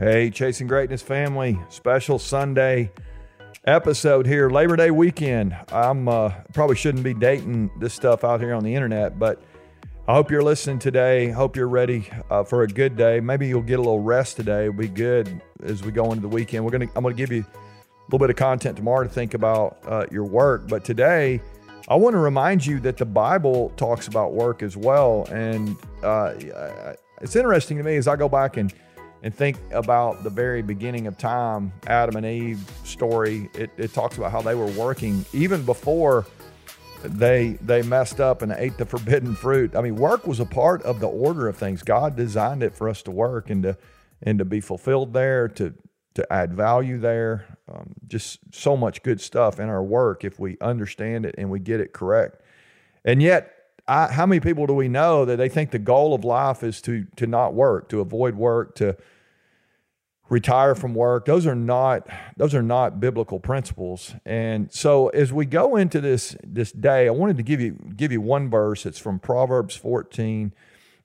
Hey, Chasing Greatness family, special Sunday episode here, Labor Day weekend. I'm uh, probably shouldn't be dating this stuff out here on the internet, but I hope you're listening today. Hope you're ready uh, for a good day. Maybe you'll get a little rest today. It'll be good as we go into the weekend. We're gonna I'm gonna give you a little bit of content tomorrow to think about uh, your work, but today I want to remind you that the Bible talks about work as well, and uh, it's interesting to me as I go back and and think about the very beginning of time, Adam and Eve story, it, it talks about how they were working even before they they messed up and ate the forbidden fruit. I mean, work was a part of the order of things. God designed it for us to work and to and to be fulfilled there, to to add value there. Um, just so much good stuff in our work if we understand it and we get it correct. And yet, I, how many people do we know that they think the goal of life is to to not work, to avoid work, to retire from work? Those are not those are not biblical principles. And so as we go into this this day, I wanted to give you give you one verse. It's from Proverbs 14,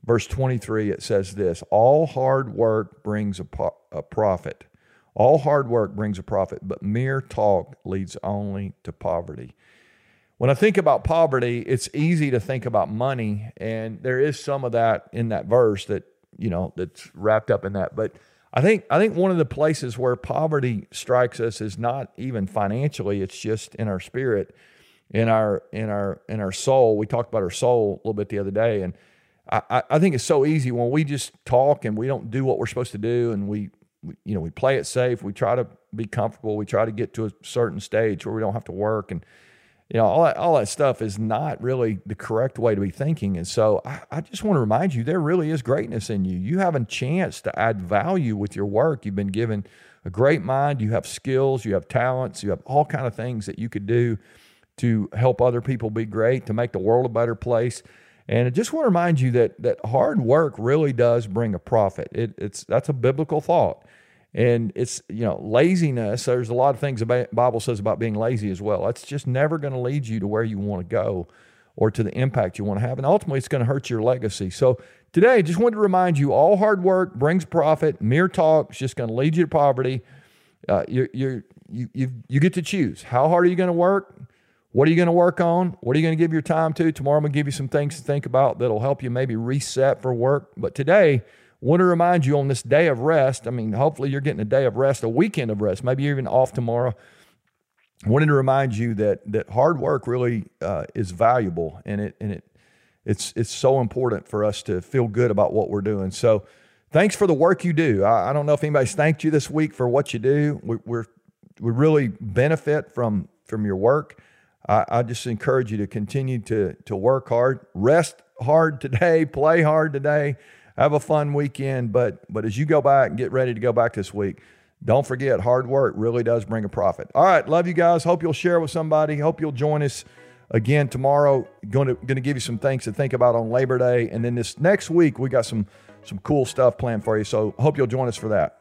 verse 23. It says this: All hard work brings a, a profit. All hard work brings a profit, but mere talk leads only to poverty. When I think about poverty, it's easy to think about money, and there is some of that in that verse that you know that's wrapped up in that. But I think I think one of the places where poverty strikes us is not even financially; it's just in our spirit, in our in our in our soul. We talked about our soul a little bit the other day, and I, I think it's so easy when we just talk and we don't do what we're supposed to do, and we, you know we play it safe. We try to be comfortable. We try to get to a certain stage where we don't have to work and you know, all that, all that stuff is not really the correct way to be thinking. And so I, I, just want to remind you there really is greatness in you. You have a chance to add value with your work. You've been given a great mind, you have skills, you have talents, you have all kind of things that you could do to help other people be great, to make the world a better place. And I just want to remind you that that hard work really does bring a profit. It, it's that's a biblical thought. And it's, you know, laziness. There's a lot of things the Bible says about being lazy as well. That's just never going to lead you to where you want to go or to the impact you want to have. And ultimately, it's going to hurt your legacy. So today, I just wanted to remind you all hard work brings profit. Mere talk is just going to lead you to poverty. Uh, you you, you, you get to choose. How hard are you going to work? What are you going to work on? What are you going to give your time to? Tomorrow, I'm going to give you some things to think about that'll help you maybe reset for work. But today, want to remind you on this day of rest. I mean, hopefully you're getting a day of rest, a weekend of rest, maybe you're even off tomorrow. Wanted to remind you that that hard work really uh, is valuable, and it and it it's it's so important for us to feel good about what we're doing. So, thanks for the work you do. I, I don't know if anybody's thanked you this week for what you do. We, we're we really benefit from from your work. I, I just encourage you to continue to to work hard, rest hard today, play hard today have a fun weekend. But but as you go back and get ready to go back this week, don't forget hard work really does bring a profit. All right, love you guys. Hope you'll share with somebody. Hope you'll join us again tomorrow. Going to going to give you some things to think about on Labor Day, and then this next week we got some some cool stuff planned for you. So hope you'll join us for that.